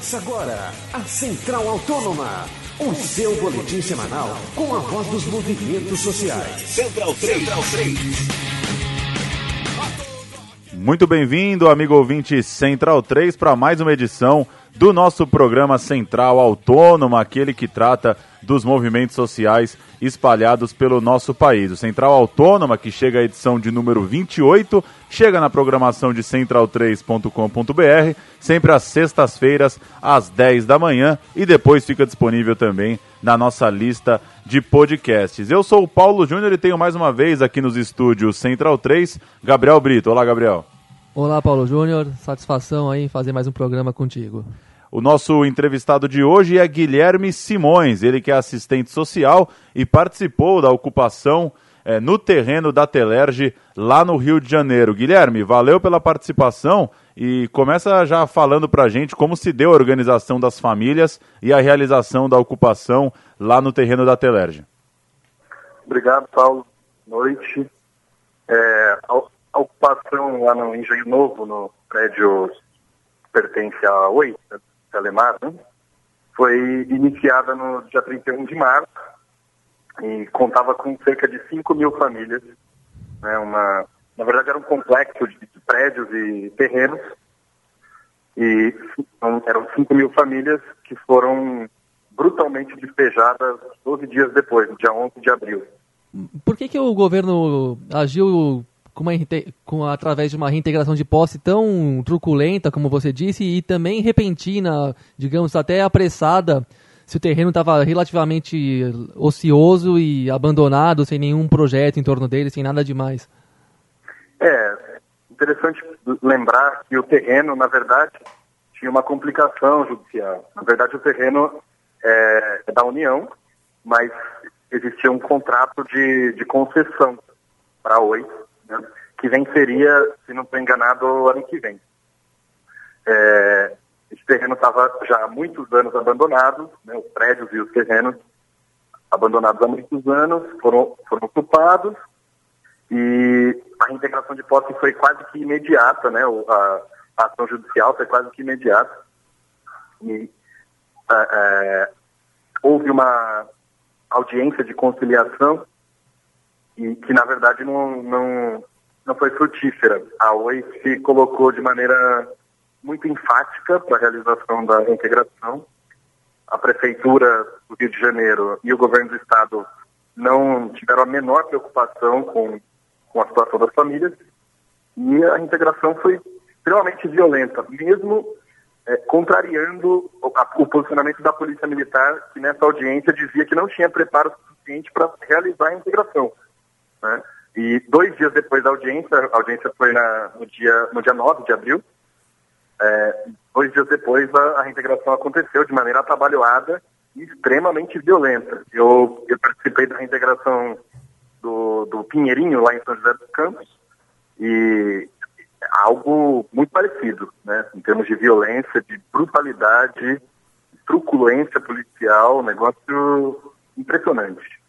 Começa agora a Central Autônoma, o seu boletim semanal com a voz dos movimentos sociais. Central 3. Central 3. Muito bem-vindo, amigo ouvinte Central 3, para mais uma edição do nosso programa Central Autônoma, aquele que trata dos movimentos sociais espalhados pelo nosso país. O Central Autônoma, que chega à edição de número 28, chega na programação de central3.com.br, sempre às sextas-feiras, às 10 da manhã, e depois fica disponível também na nossa lista de podcasts. Eu sou o Paulo Júnior e tenho mais uma vez aqui nos estúdios Central 3, Gabriel Brito. Olá, Gabriel. Olá, Paulo Júnior. Satisfação aí em fazer mais um programa contigo. O nosso entrevistado de hoje é Guilherme Simões, ele que é assistente social e participou da ocupação é, no terreno da Telerge lá no Rio de Janeiro. Guilherme, valeu pela participação e começa já falando para a gente como se deu a organização das famílias e a realização da ocupação lá no terreno da Telerge. Obrigado, Paulo. Noite. É, a ocupação lá no Engenho Novo, no prédio pertence à Oi, Telemar, né? foi iniciada no dia 31 de março e contava com cerca de 5 mil famílias. Né? Uma, na verdade, era um complexo de, prédios e terrenos. E eram 5 mil famílias que foram brutalmente despejadas 12 dias depois, no dia 11 de abril. Por que, que o governo agiu com uma, com, através de uma reintegração de posse tão truculenta, como você disse, e também repentina, digamos, até apressada, se o terreno estava relativamente ocioso e abandonado, sem nenhum projeto em torno dele, sem nada demais. É, interessante lembrar que o terreno, na verdade, tinha uma complicação judicial. Na verdade, o terreno é, é da União, mas existia um contrato de, de concessão para a Oi, né, que venceria, se não estou enganado, ano que vem. É, esse terreno estava já há muitos anos abandonado, né, os prédios e os terrenos abandonados há muitos anos, foram, foram ocupados e a reintegração de posse foi quase que imediata, né, a, a ação judicial foi quase que imediata. E é, é houve uma audiência de conciliação e que na verdade não, não, não foi frutífera. A Oi se colocou de maneira muito enfática para a realização da reintegração. A Prefeitura do Rio de Janeiro e o Governo do Estado não tiveram a menor preocupação com, com a situação das famílias e a reintegração foi extremamente violenta, mesmo é, contrariando o, a, o, posicionamento da Polícia Militar, que nessa audiência dizia que não tinha preparo suficiente para realizar a integração. Né? E dois dias depois da audiência, a audiência foi na, no, dia, no dia 9 de abril, é, dois dias depois a, a, reintegração aconteceu de maneira atabalhoada e extremamente violenta. Eu, eu participei da reintegração do, do Pinheirinho, lá em São José dos Campos, e algo muito parecido, né? Em termos de violência, de brutalidade, truculência policial, um negócio impressionante.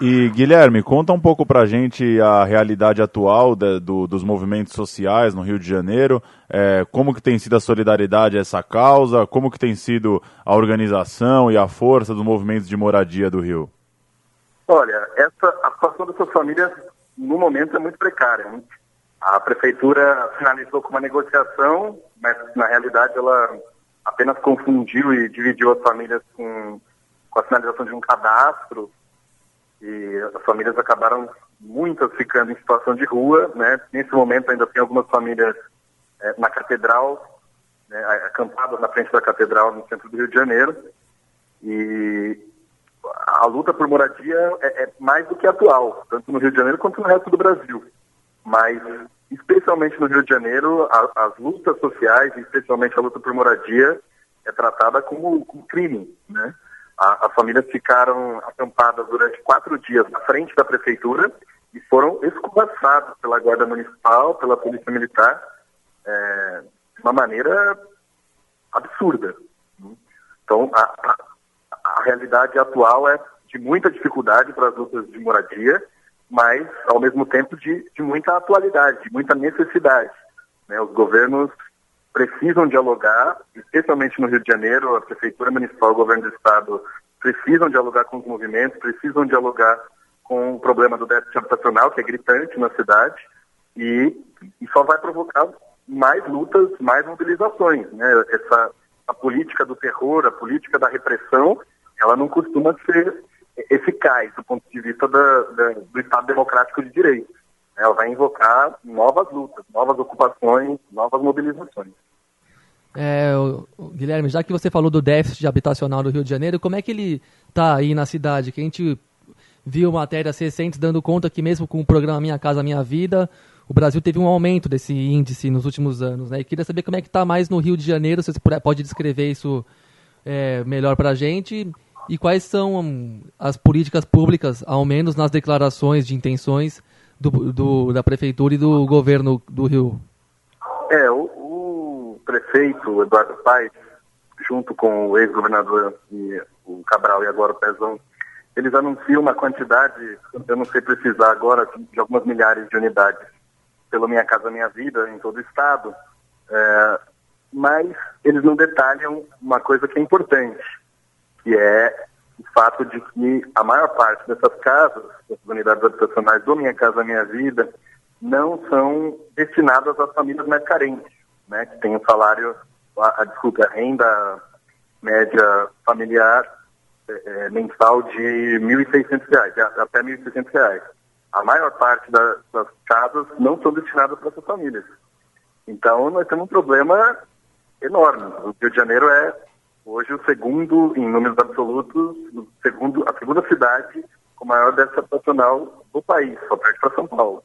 E Guilherme, conta um pouco pra gente a realidade atual do, dos movimentos sociais no Rio de Janeiro, é, como que tem sido a solidariedade a essa causa, como que tem sido a organização e a força dos movimentos de moradia do Rio? Olha, essa, a situação dessas famílias no momento é muito precária. Hein? A prefeitura finalizou com uma negociação, mas na realidade ela apenas confundiu e dividiu as famílias com, com a finalização de um cadastro e as famílias acabaram muitas ficando em situação de rua, né? Nesse momento ainda tem algumas famílias é, na catedral, né, acampadas na frente da catedral no centro do Rio de Janeiro. E a luta por moradia é, é mais do que atual, tanto no Rio de Janeiro quanto no resto do Brasil. Mas, especialmente no Rio de Janeiro, a, as lutas sociais, especialmente a luta por moradia, é tratada como, como crime, né? A, as famílias ficaram acampadas durante quatro dias na frente da prefeitura e foram escorraçadas pela Guarda Municipal, pela Polícia Militar, é, de uma maneira absurda. Então, a, a, a realidade atual é de muita dificuldade para as lutas de moradia, mas, ao mesmo tempo, de, de muita atualidade, de muita necessidade. Né? Os governos precisam dialogar, especialmente no Rio de Janeiro, a Prefeitura Municipal, o Governo do Estado precisam dialogar com os movimentos, precisam dialogar com o problema do déficit habitacional, que é gritante na cidade, e, e só vai provocar mais lutas, mais mobilizações. Né? Essa, a política do terror, a política da repressão, ela não costuma ser eficaz do ponto de vista da, da, do Estado democrático de direito. Ela vai invocar novas lutas, novas ocupações, novas mobilizações. É, Guilherme, já que você falou do déficit habitacional do Rio de Janeiro, como é que ele está aí na cidade? Que a gente viu matérias recentes dando conta que mesmo com o programa Minha Casa Minha Vida, o Brasil teve um aumento desse índice nos últimos anos. Né? E queria saber como é que está mais no Rio de Janeiro, se você pode descrever isso é, melhor para a gente, e quais são as políticas públicas, ao menos nas declarações de intenções do, do, da Prefeitura e do governo do Rio. É, o, o prefeito Eduardo Paes, junto com o ex-governador o Cabral e agora o Pezão, eles anunciam uma quantidade, eu não sei precisar agora, de algumas milhares de unidades pelo Minha Casa Minha Vida em todo o estado, é, mas eles não detalham uma coisa que é importante, que é o fato de que a maior parte dessas casas, dessas unidades habitacionais do Minha Casa Minha Vida, não são destinadas às famílias mais carentes, né, que têm o salário, a, a, desculpa, a renda média familiar é, é mensal de R$ 1.600, até R$ 1.600. A maior parte da, das casas não são destinadas para essas famílias. Então, nós temos um problema enorme. O Rio de Janeiro é hoje o segundo, em números absolutos, segundo, a segunda cidade com maior déficit habitacional do país, só perde para São Paulo.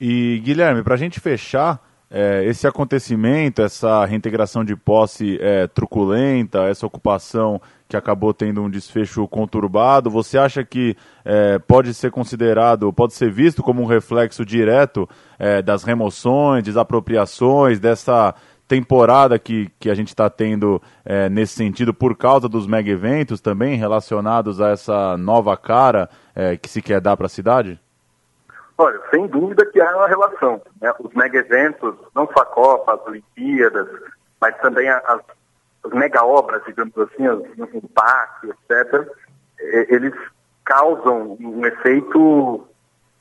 E, Guilherme, para a gente fechar, é, esse acontecimento, essa reintegração de posse é, truculenta, essa ocupação que acabou tendo um desfecho conturbado, você acha que é, pode ser considerado, pode ser visto como um reflexo direto é, das remoções, desapropriações, dessa temporada que, que a gente está tendo é, nesse sentido por causa dos mega eventos também relacionados a essa nova cara é, que se quer dar para a cidade? Olha, sem dúvida que há uma relação. Né? Os mega eventos, não só a Copa, as Olimpíadas, mas também as, as mega obras, digamos assim, o PAC, etc., eles causam um efeito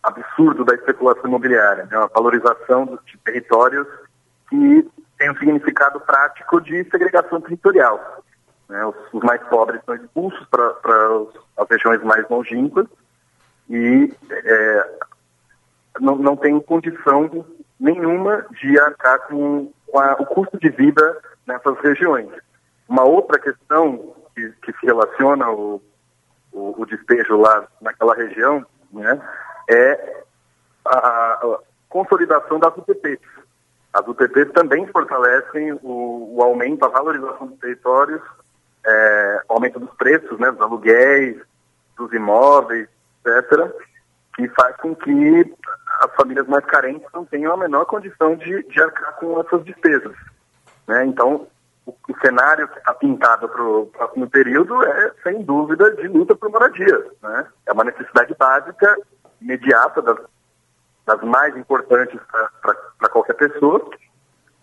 absurdo da especulação imobiliária, né? uma valorização dos territórios que significado prático de segregação territorial. Né? Os, os, mais pobres são expulsos para as regiões mais longínquas e é, não, não tem condição nenhuma de arcar com, com a, o custo de vida nessas regiões. Uma outra questão que, que se relaciona o, o, despejo lá naquela região né, é a, a consolidação das UTPs. As UTPs também fortalecem o, o aumento, a valorização dos territórios, é, aumento dos preços, né, dos aluguéis, dos imóveis, etc., que faz com que as famílias mais carentes não tenham a menor condição de, de arcar com essas despesas. Né? Então, o, o cenário que está pintado para o próximo período é, sem dúvida, de luta por moradia. Né? É uma necessidade básica, imediata, das das mais importantes para qualquer pessoa,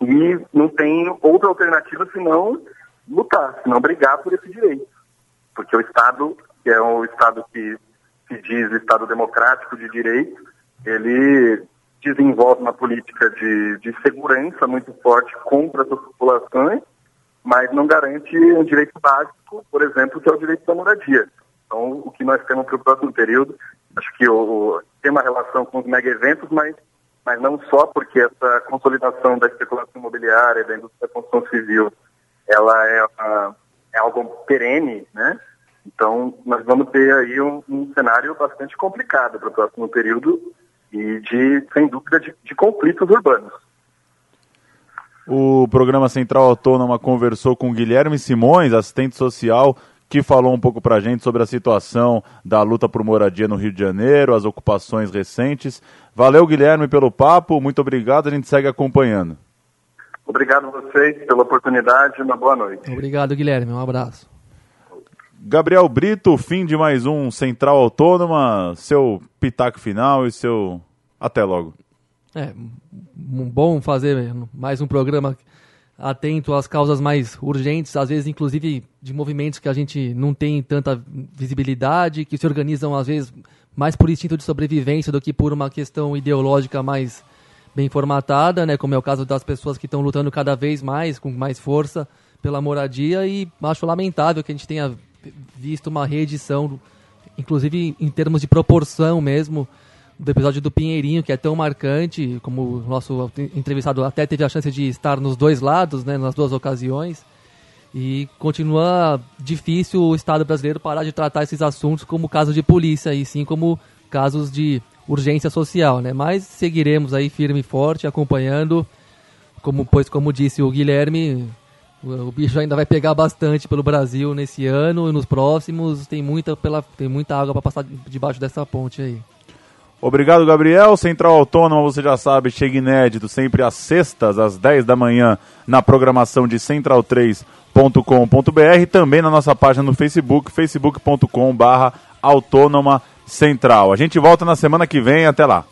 e não tem outra alternativa senão lutar, senão brigar por esse direito. Porque o Estado, que é o Estado que se diz Estado democrático de direito, ele desenvolve uma política de, de segurança muito forte contra essas populações, mas não garante um direito básico, por exemplo, que é o direito da moradia. Então, o que nós temos para o próximo período Acho que o, tem uma relação com os mega eventos, mas, mas não só porque essa consolidação da especulação imobiliária, da indústria da construção civil, ela é, uh, é algo perene, né? Então, nós vamos ter aí um, um cenário bastante complicado para o próximo período e de, sem dúvida, de, de conflitos urbanos. O programa Central Autônoma conversou com Guilherme Simões, assistente social que falou um pouco para a gente sobre a situação da luta por moradia no Rio de Janeiro, as ocupações recentes. Valeu, Guilherme, pelo papo. Muito obrigado. A gente segue acompanhando. Obrigado a vocês pela oportunidade. Uma boa noite. Obrigado, Guilherme. Um abraço. Gabriel Brito, fim de mais um Central Autônoma. Seu pitaco final e seu. Até logo. É, bom fazer mais um programa atento às causas mais urgentes, às vezes inclusive de movimentos que a gente não tem tanta visibilidade, que se organizam às vezes mais por instinto de sobrevivência do que por uma questão ideológica mais bem formatada, né, como é o caso das pessoas que estão lutando cada vez mais, com mais força pela moradia. E acho lamentável que a gente tenha visto uma reedição, inclusive em termos de proporção mesmo, do episódio do Pinheirinho, que é tão marcante, como o nosso entrevistado até teve a chance de estar nos dois lados, né, nas duas ocasiões. E continua difícil o Estado brasileiro parar de tratar esses assuntos como casos de polícia, e sim como casos de urgência social, né? Mas seguiremos aí firme e forte, acompanhando, como pois como disse o Guilherme, o, bicho ainda vai pegar bastante pelo Brasil nesse ano e nos próximos. Tem muita pela tem muita água para passar debaixo dessa ponte aí. Obrigado, Gabriel. Central Autônoma, você já sabe, chega inédito sempre às sextas, às 10 da manhã, na programação de central3.com.br, também na nossa página no Facebook, facebook.com/barra Autônoma Central. A gente volta na semana que vem, até lá.